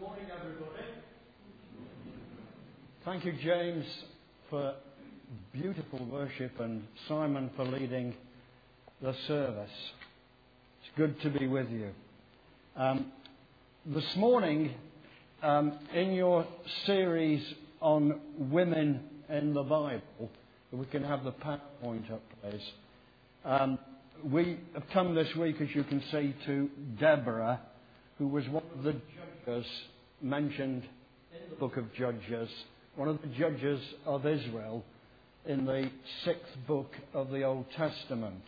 morning, everybody. Thank you, James, for beautiful worship and Simon for leading the service. It's good to be with you. Um, this morning, um, in your series on women in the Bible, we can have the PowerPoint up, please. Um, we have come this week, as you can see, to Deborah, who was one of the judges mentioned in the book of Judges, one of the judges of Israel in the sixth book of the Old Testament.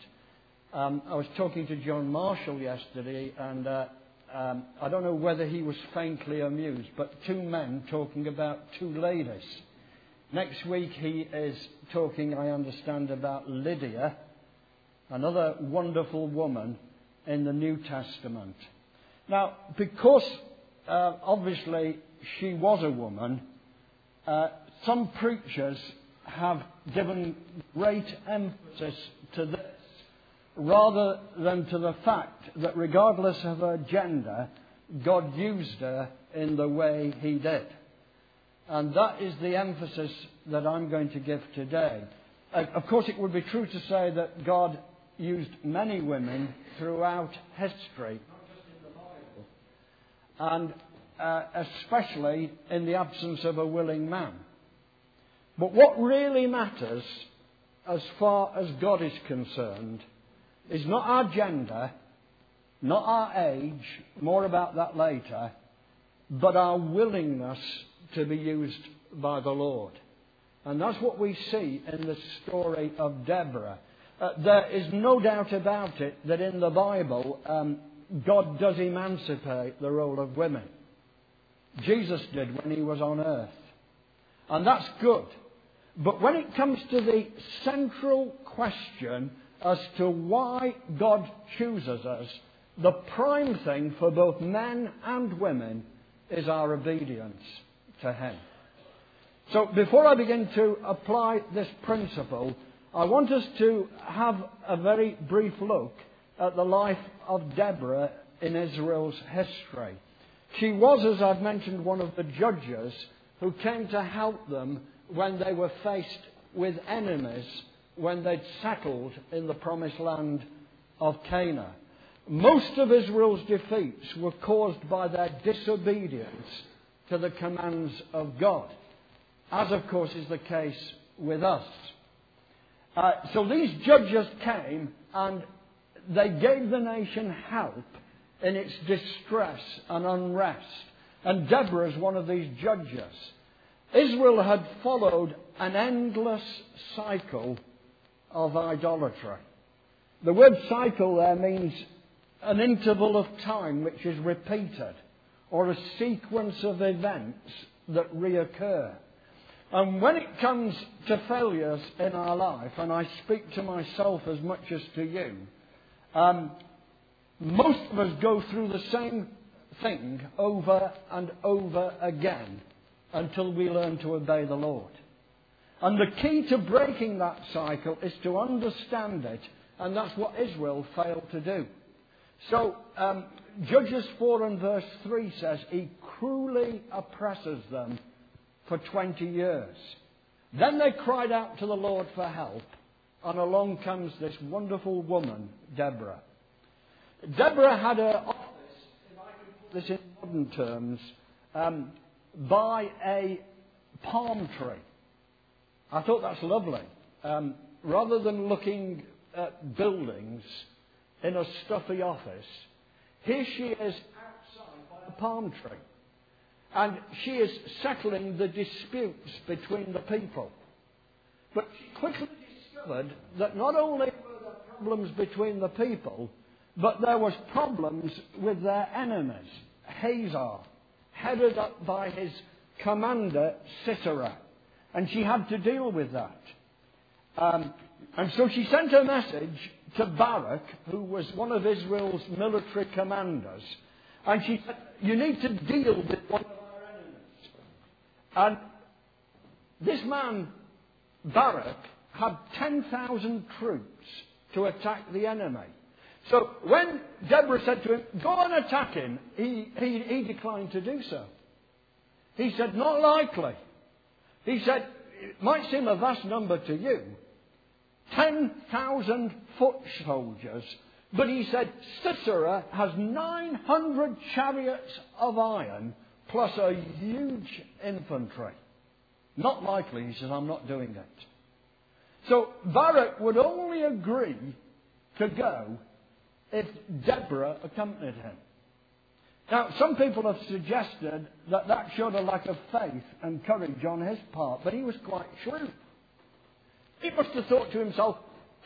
Um, I was talking to John Marshall yesterday, and uh, um, I don't know whether he was faintly amused, but two men talking about two ladies. Next week he is talking, I understand, about Lydia, another wonderful woman in the New Testament. Now, because uh, obviously she was a woman, uh, some preachers have given great emphasis to this rather than to the fact that regardless of her gender, God used her in the way He did. And that is the emphasis that I'm going to give today. Uh, of course, it would be true to say that God used many women throughout history, and uh, especially in the absence of a willing man. But what really matters, as far as God is concerned, is not our gender, not our age, more about that later, but our willingness to be used by the Lord. And that's what we see in the story of Deborah. Uh, there is no doubt about it that in the Bible, um, God does emancipate the role of women. Jesus did when he was on earth. And that's good. But when it comes to the central question as to why God chooses us, the prime thing for both men and women is our obedience to Him. So before I begin to apply this principle, I want us to have a very brief look at the life of Deborah in Israel's history. She was, as I've mentioned, one of the judges who came to help them when they were faced with enemies when they'd settled in the promised land of Canaan. Most of Israel's defeats were caused by their disobedience to the commands of God, as of course is the case with us. Uh, so these judges came and they gave the nation help in its distress and unrest. And Deborah is one of these judges. Israel had followed an endless cycle of idolatry. The word cycle there means an interval of time which is repeated or a sequence of events that reoccur. And when it comes to failures in our life, and I speak to myself as much as to you, um, most of us go through the same thing over and over again until we learn to obey the Lord. And the key to breaking that cycle is to understand it, and that's what Israel failed to do. So, um, Judges 4 and verse 3 says, He cruelly oppresses them for 20 years. Then they cried out to the Lord for help, and along comes this wonderful woman, Deborah. Deborah had her office, if I can put this in modern terms, um, by a palm tree. I thought that's lovely. Um, rather than looking at buildings in a stuffy office, here she is outside by a palm tree. And she is settling the disputes between the people. But she quickly discovered that not only were there problems between the people, but there was problems with their enemies. Hazor, headed up by his commander, Sisera. And she had to deal with that. Um, and so she sent a message to Barak, who was one of Israel's military commanders. And she said, You need to deal with one of our enemies. And this man, Barak, had 10,000 troops to attack the enemy. So when Deborah said to him, Go and attack him, he, he, he declined to do so. He said, Not likely. He said, It might seem a vast number to you 10,000 foot soldiers. But he said, Sisera has 900 chariots of iron plus a huge infantry. Not likely, he says, I'm not doing it. So Barak would only agree to go if Deborah accompanied him. Now, some people have suggested that that showed a lack of faith and courage on his part, but he was quite shrewd. He must have thought to himself,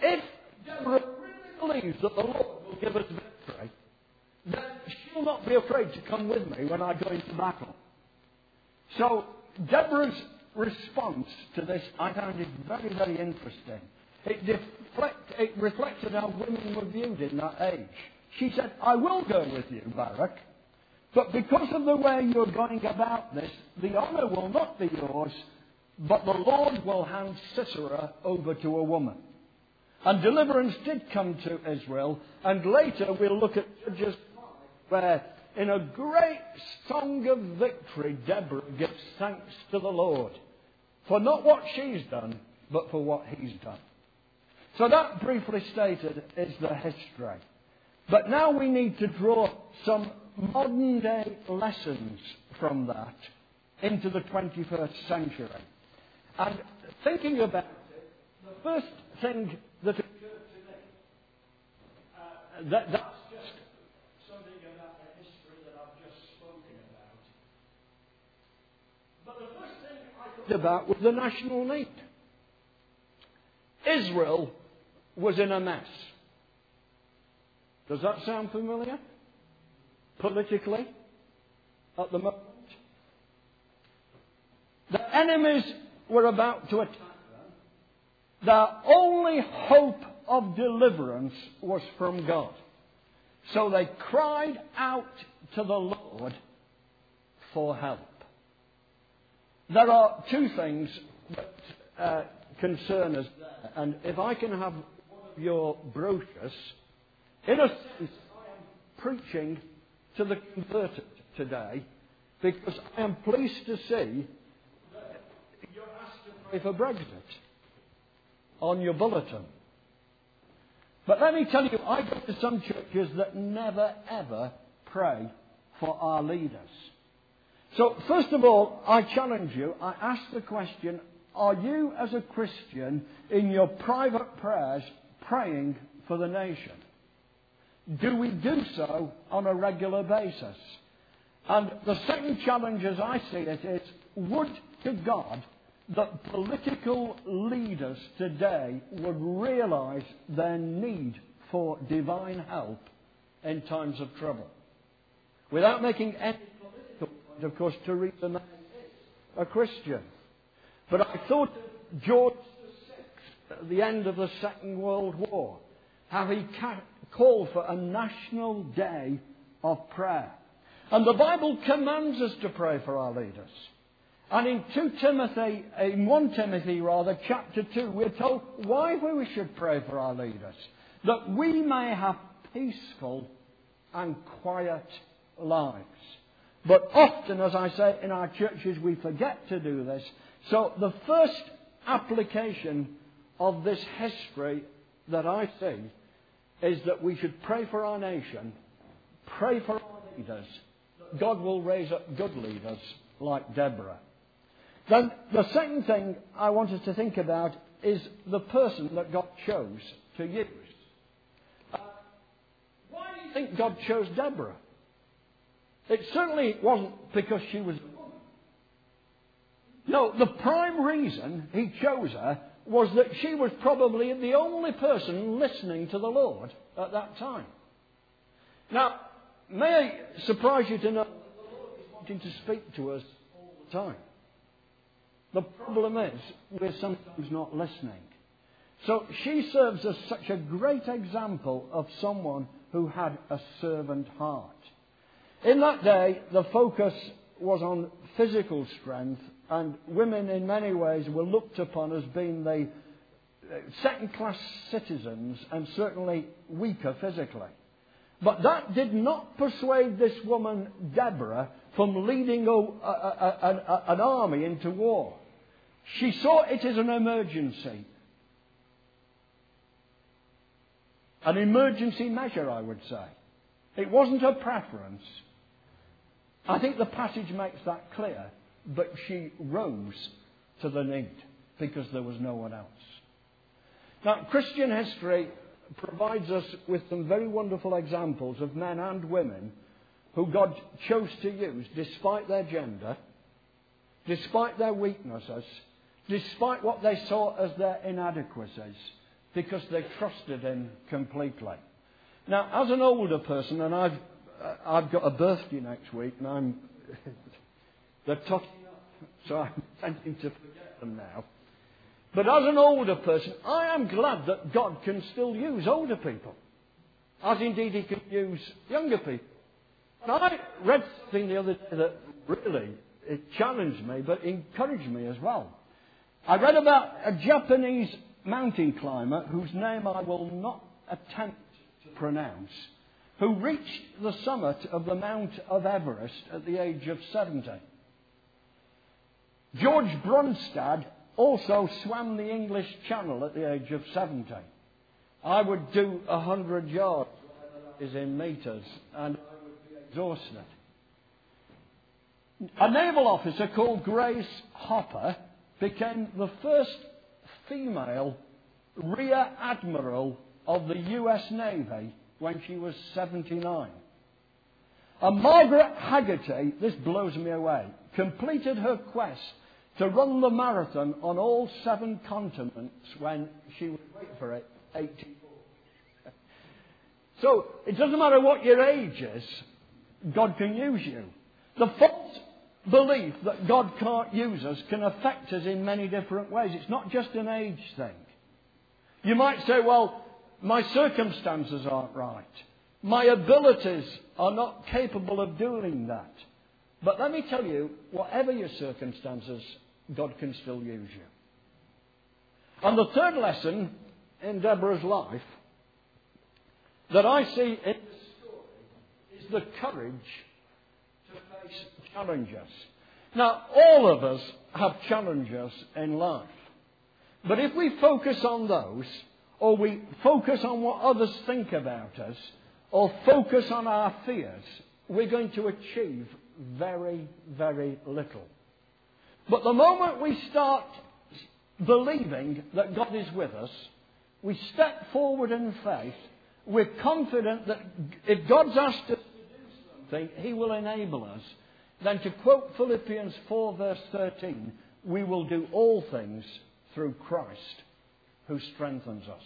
if Deborah really believes that the Lord will give us victory, then she'll not be afraid to come with me when I go into battle. So, Deborah's response to this, I found it very, very interesting. It, deflect, it reflected how women were viewed in that age. She said, I will go with you, Barak, but because of the way you're going about this, the honour will not be yours, but the Lord will hand Sisera over to a woman. And deliverance did come to Israel, and later we'll look at Judges 5, where in a great song of victory, Deborah gives thanks to the Lord for not what she's done, but for what he's done. So that briefly stated is the history. But now we need to draw some modern day lessons from that into the 21st century. And thinking about it, the first thing that occurred to me, uh, that, that's just something about the history that I've just spoken about. But the first thought about was the national need. Israel was in a mess. Does that sound familiar? Politically, at the moment. The enemies were about to attack them. Their only hope of deliverance was from God. So they cried out to the Lord for help. There are two things that uh, concern us and if I can have your brochures, in a sense, I am preaching to the converted today because I am pleased to see that you're asked to pray for Brexit on your bulletin. But let me tell you, I go to some churches that never ever pray for our leaders. So, first of all, I challenge you, I ask the question are you, as a Christian, in your private prayers, praying for the nation? Do we do so on a regular basis? And the second challenge, as I see it, is would to God that political leaders today would realize their need for divine help in times of trouble. Without making any of course, Theresa May a Christian. But I thought George VI at the end of the Second World War, how he called for a national day of prayer. And the Bible commands us to pray for our leaders. And in 2 Timothy, in 1 Timothy rather, chapter 2, we're told why we should pray for our leaders. That we may have peaceful and quiet lives. But often, as I say, in our churches we forget to do this. So the first application of this history that I see is that we should pray for our nation, pray for our leaders. God will raise up good leaders like Deborah. Then the second thing I want us to think about is the person that God chose to use. Uh, why do you think God chose Deborah? It certainly wasn't because she was. No, the prime reason he chose her was that she was probably the only person listening to the Lord at that time. Now, may I surprise you to know that the Lord is wanting to speak to us all the time. The problem is, we're sometimes not listening. So she serves as such a great example of someone who had a servant heart. In that day, the focus was on physical strength, and women in many ways were looked upon as being the uh, second class citizens and certainly weaker physically. But that did not persuade this woman, Deborah, from leading a, a, a, an army into war. She saw it as an emergency. An emergency measure, I would say. It wasn't her preference. I think the passage makes that clear. But she rose to the need because there was no one else. Now, Christian history provides us with some very wonderful examples of men and women who God chose to use despite their gender, despite their weaknesses, despite what they saw as their inadequacies, because they trusted Him completely. Now, as an older person, and I've, Uh, I've got a birthday next week, and I'm, they're totting up, so I'm tending to forget them now. But as an older person, I am glad that God can still use older people, as indeed He can use younger people. And I read something the other day that really it challenged me, but encouraged me as well. I read about a Japanese mountain climber whose name I will not attempt to pronounce, who reached the summit of the Mount of Everest at the age of 70. George Brunstad also swam the English Channel at the age of 70. I would do 100 yards, is in metres, and I would be exhausted. A naval officer called Grace Hopper became the first female Rear Admiral of the US Navy when she was 79. And Margaret Hagerty, this blows me away, completed her quest to run the marathon on all seven continents when she was, wait for it, 84. so it doesn't matter what your age is, God can use you. The false belief that God can't use us can affect us in many different ways. It's not just an age thing. You might say, well, my circumstances aren't right. My abilities are not capable of doing that. But let me tell you, whatever your circumstances, God can still use you. And the third lesson in Deborah's life that I see in the story is the courage to face challenges. Now, all of us have challenges in life. But if we focus on those, or we focus on what others think about us, or focus on our fears, we're going to achieve very, very little. But the moment we start believing that God is with us, we step forward in faith, we're confident that if God's asked us to do something, He will enable us. Then, to quote Philippians 4, verse 13, we will do all things through Christ who strengthens us.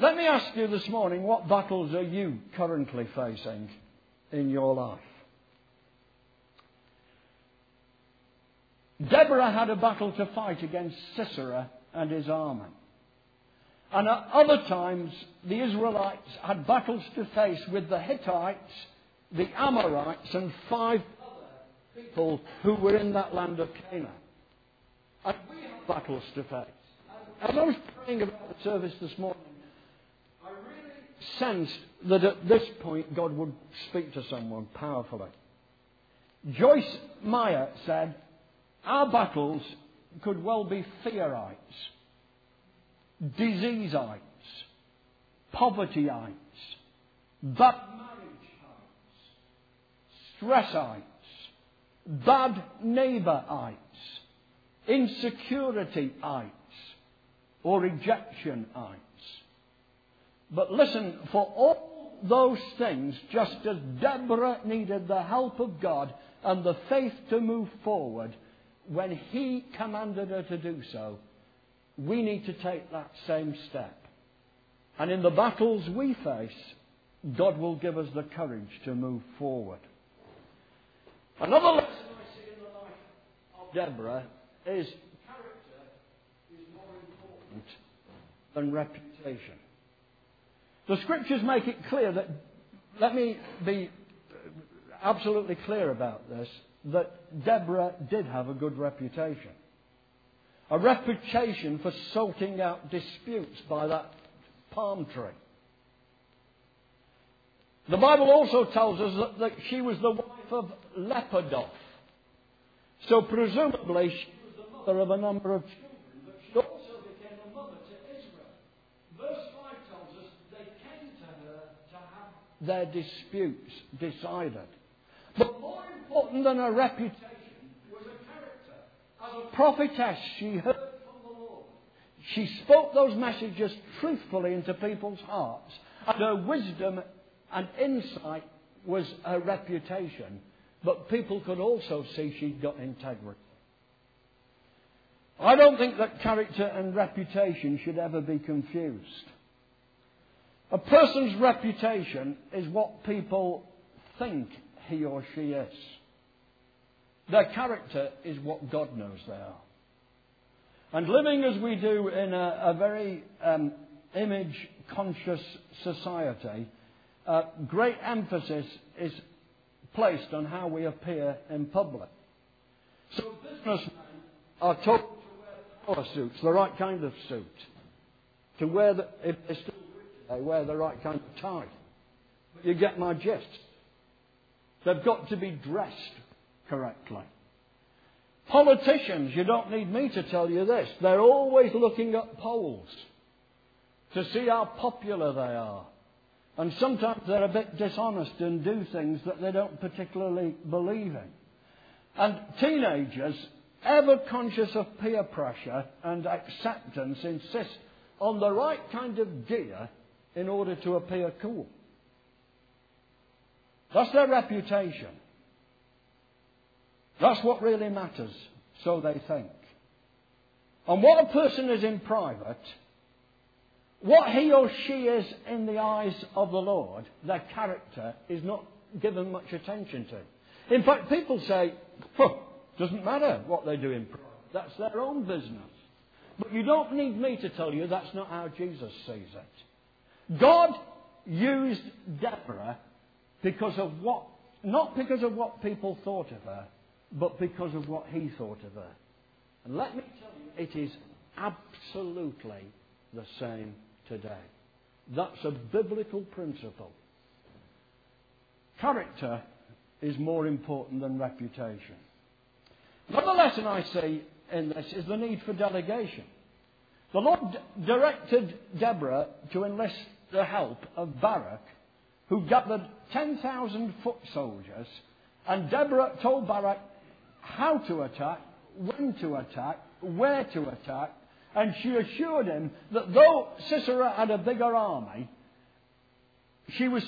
Let me ask you this morning what battles are you currently facing in your life? Deborah had a battle to fight against Sisera and his army. And at other times, the Israelites had battles to face with the Hittites, the Amorites, and five other people who were in that land of Canaan. And we have battles to face. As I was praying about the service this morning, I really sensed that at this point God would speak to someone powerfully. Joyce Meyer said, our battles could well be fearites, diseaseites, povertyites, bad marriageites, stressites, bad neighbourites, insecurityites, or rejection rejectionites. But listen, for all those things, just as Deborah needed the help of God and the faith to move forward, when He commanded her to do so, we need to take that same step. And in the battles we face, God will give us the courage to move forward. Another lesson I see in the life of Deborah is important than reputation. The scriptures make it clear that, let me be absolutely clear about this, that Deborah did have a good reputation. A reputation for sorting out disputes by that palm tree. The Bible also tells us that, that she was the wife of Lapidoth. So presumably she was the mother of a number of children, but she also became a mother to Israel. Verse 5 tells us they came to her to have their disputes decided. But more important than her reputation was her character. As a prophetess, she heard from the Lord. She spoke those messages truthfully into people's hearts, and her wisdom and insight was her reputation. But people could also see she'd got integrity. I don't think that character and reputation should ever be confused. A person's reputation is what people think he or she is. Their character is what God knows they are. And living as we do in a, a very um, image conscious society, uh, great emphasis is placed on how we appear in public. So businessmen are told to wear suits, the right kind of suit. To wear the, if they're still they wear the right kind of tie. But You get my gist. They've got to be dressed correctly. Politicians, you don't need me to tell you this, they're always looking at polls to see how popular they are. And sometimes they're a bit dishonest and do things that they don't particularly believe in. And teenagers, ever conscious of peer pressure and acceptance, insist on the right kind of gear in order to appear cool. That's their reputation. That's what really matters, so they think. And what a person is in private, what he or she is in the eyes of the Lord, their character is not given much attention to. In fact, people say, huh, doesn't matter what they do in private. That's their own business. But you don't need me to tell you that's not how Jesus sees it. God used Deborah because of what, not because of what people thought of her, but because of what he thought of her. And let me tell you, it is absolutely the same today. That's a biblical principle. Character is more important than reputation. Another lesson I see in this is the need for delegation. The Lord directed Deborah to enlist the help of Barak, who gathered 10,000 foot soldiers, and Deborah told Barak how to attack, when to attack, where to attack, and she assured him that though Sisera had a bigger army, she was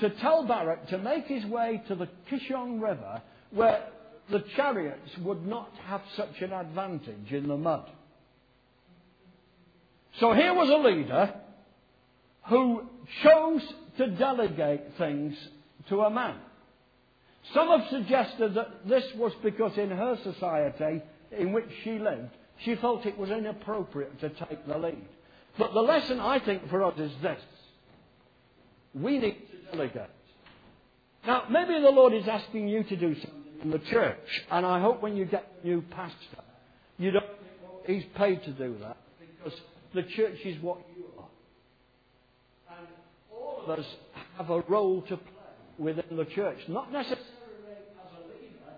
to tell Barak to make his way to the Kishon River where the chariots would not have such an advantage in the mud. So here was a leader who chose to delegate things to a man. Some have suggested that this was because in her society in which she lived, she felt it was inappropriate to take the lead. But the lesson I think for us is this. We need to delegate. Now, maybe the Lord is asking you to do something in the church, and I hope when you get a new pastor, you don't think, well, he's paid to do that, because the church is what all of us have a role to play within the church, not necessarily as a leader,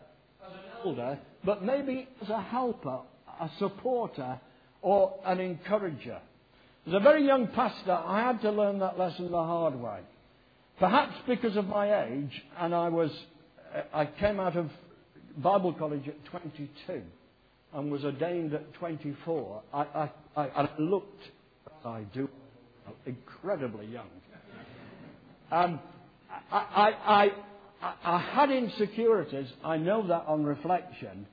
as an elder, but maybe as a helper, a supporter, or an encourager. As a very young pastor, I had to learn that lesson the hard way. Perhaps because of my age, and I was, uh, I came out of Bible college at 22 and was ordained at 24. I, I, I, I looked, as I do, incredibly young. Um, I, I, I, I had insecurities. I know that on reflection.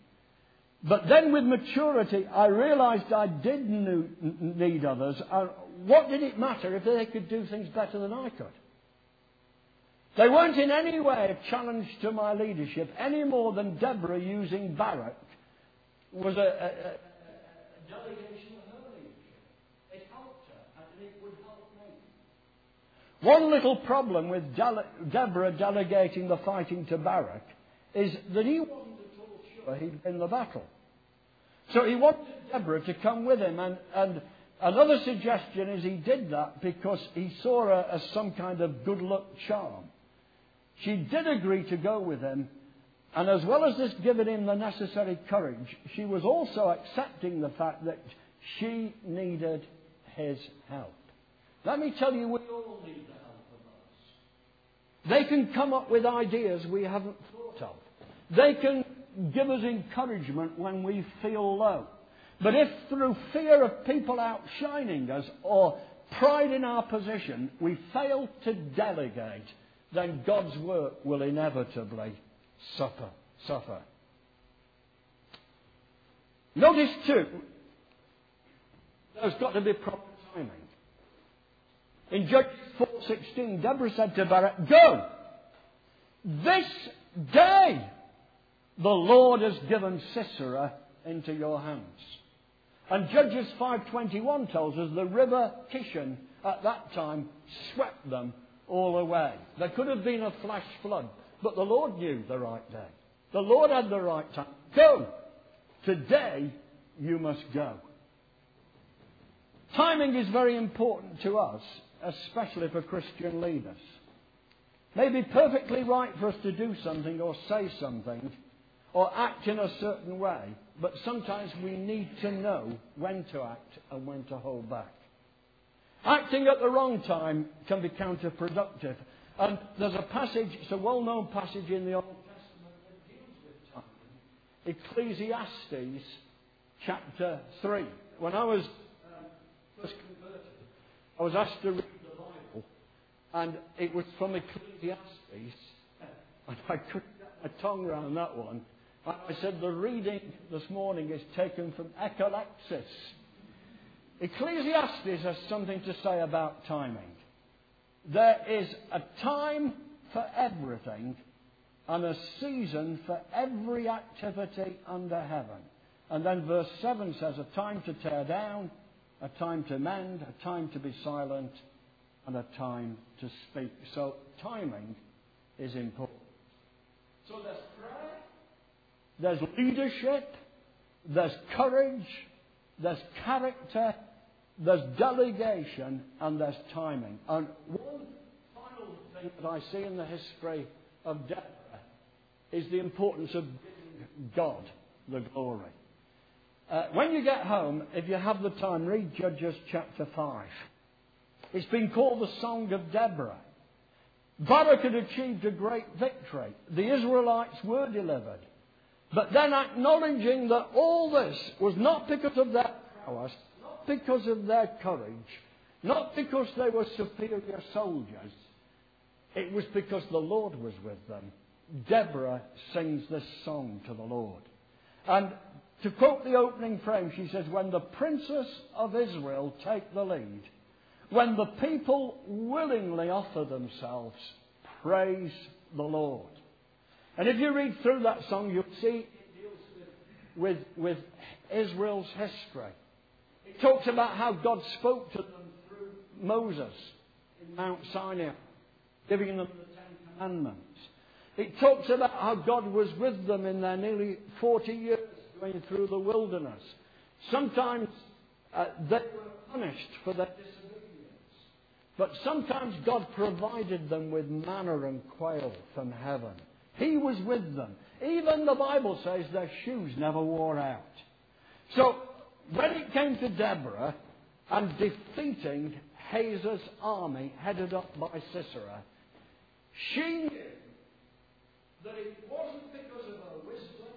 But then with maturity, I realized I did need others. What did it matter if they could do things better than I could? They weren't in any way a challenge to my leadership any more than Deborah using Barak was a, a, a, a delegation of her leadership. It helped it would help me. One little problem with Deborah delegating the fighting to Barak is that he wasn't at all sure he'd win the battle. So he wanted Deborah to come with him and, and Another suggestion is he did that because he saw her as some kind of good luck charm. She did agree to go with him, and as well as this giving him the necessary courage, she was also accepting the fact that she needed his help. Let me tell you, we all need the help of others. They can come up with ideas we haven't thought of. They can give us encouragement when we feel low. But if through fear of people outshining us or pride in our position we fail to delegate, then God's work will inevitably suffer. Suffer. Notice too, there's got to be proper timing. In Judges 4:16, Deborah said to Barak, "Go. This day the Lord has given Sisera into your hands." And Judges 5:21 tells us the river Kishon at that time swept them all away. There could have been a flash flood, but the Lord knew the right day. The Lord had the right time. Go. Today you must go. Timing is very important to us, especially for Christian leaders. It may be perfectly right for us to do something or say something or act in a certain way, but sometimes we need to know when to act and when to hold back. Acting at the wrong time can be counterproductive. And there's a passage, it's a well known passage in the Old Testament that deals with time. Ecclesiastes chapter 3. When I was I was asked to read the Bible, and it was from Ecclesiastes, and I couldn't get my tongue around that one. I said the reading this morning is taken from Echolexis. Ecclesiastes has something to say about timing. There is a time for everything and a season for every activity under heaven. And then verse 7 says a time to tear down, a time to mend, a time to be silent, and a time to speak. So timing is important. So there's prayer there's leadership, there's courage, there's character, there's delegation, and there's timing. And one final thing that I see in the history of Deborah is the importance of giving God the glory. Uh, when you get home, if you have the time, read Judges chapter 5. It's been called the Song of Deborah. Barak had achieved a great victory. The Israelites were delivered. But then acknowledging that all this was not because of their prowess, not because of their courage, not because they were superior soldiers, it was because the Lord was with them. Deborah sings this song to the Lord. And to quote the opening frame, she says, When the princes of Israel take the lead, when the people willingly offer themselves, praise the Lord. And if you read through that song, you'll see it deals with, with, with Israel's history. It talks about how God spoke to them through Moses in Mount Sinai, giving them the Ten Commandments. It talks about how God was with them in their nearly 40 years through the wilderness. Sometimes uh, they were punished for their disobedience. But sometimes God provided them with manna and quail from heaven. He was with them. Even the Bible says their shoes never wore out. So, when it came to Deborah and defeating Hazor's army headed up by Sisera, she knew that it wasn't because of her wisdom,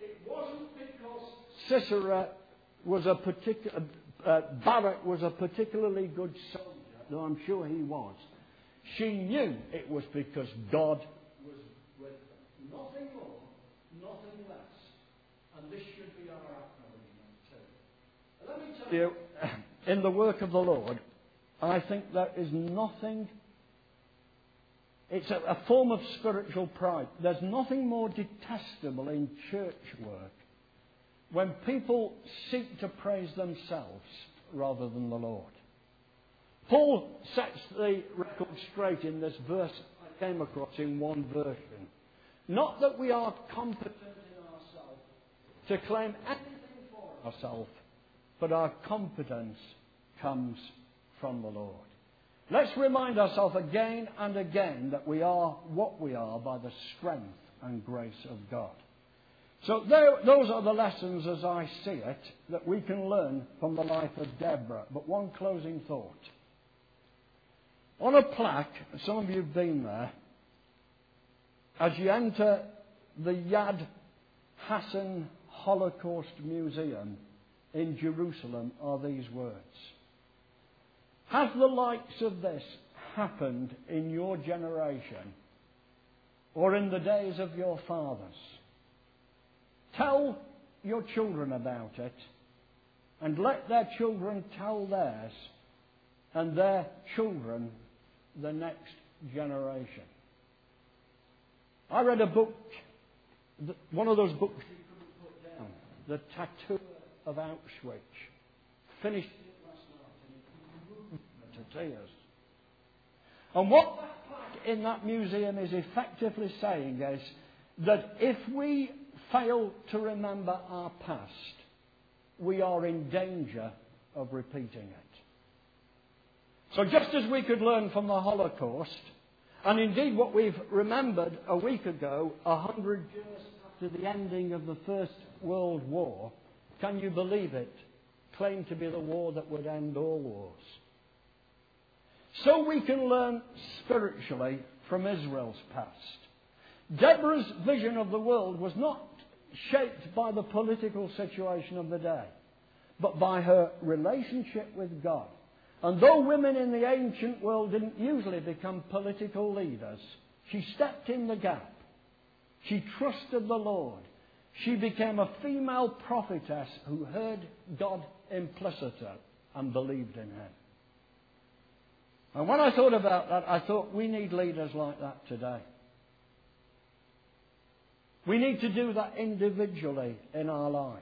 it wasn't because Sisera was a particular, uh, Barak was a particularly good soldier, though I'm sure he was. She knew it was because God was with Nothing more, nothing less. And this should be our acknowledgement too. Let me tell you, in the work of the Lord, I think there is nothing. It's a, a form of spiritual pride. There's nothing more detestable in church work when people seek to praise themselves rather than the Lord. Paul sets the record straight in this verse I came across in one version. Not that we are competent in ourselves to claim anything for ourselves, but our competence comes from the Lord. Let's remind ourselves again and again that we are what we are by the strength and grace of God. So there, those are the lessons as I see it that we can learn from the life of Deborah. But one closing thought. On a plaque, some of you have been there, as you enter the Yad Vashem Holocaust Museum in Jerusalem are these words. Has the likes of this happened in your generation or in the days of your fathers? Tell your children about it and let their children tell theirs and their children the next generation. I read a book, one of those books The Tattoo of Auschwitz. Finished to tears. And what in that museum is effectively saying is that if we fail to remember our past, we are in danger of repeating it. So just as we could learn from the Holocaust, and indeed what we've remembered a week ago, a hundred years after the ending of the First World War, can you believe it? Claimed to be the war that would end all wars. So we can learn spiritually from Israel's past. Deborah's vision of the world was not shaped by the political situation of the day, but by her relationship with God. And though women in the ancient world didn't usually become political leaders, she stepped in the gap. She trusted the Lord. She became a female prophetess who heard God implicitly and believed in Him. And when I thought about that, I thought we need leaders like that today. We need to do that individually in our lives.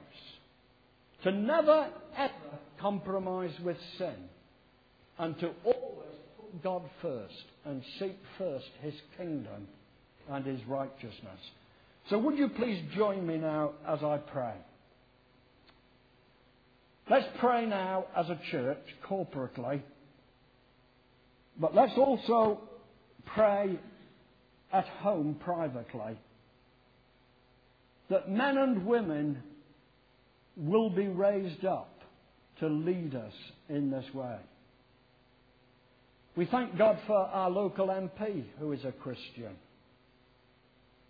To never ever compromise with sin and to always put God first and seek first His kingdom and His righteousness. So would you please join me now as I pray? Let's pray now as a church corporately, but let's also pray at home privately that men and women will be raised up to lead us in this way. We thank God for our local MP who is a Christian.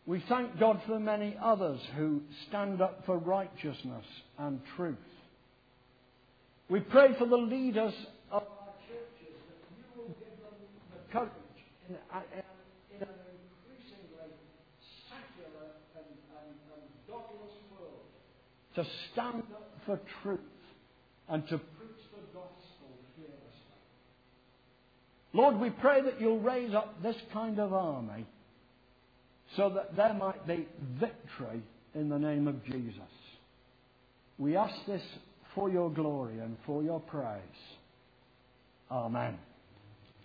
We thank God for many others who stand up for righteousness and truth. We pray for the leaders of our churches that you will give them the courage in, in an increasingly secular and, and, and godless world to stand up for truth and to preach the gospel fearlessly. Lord, we pray that you'll raise up this kind of army so that there might be victory in the name of Jesus. We ask this for your glory and for your praise. Amen.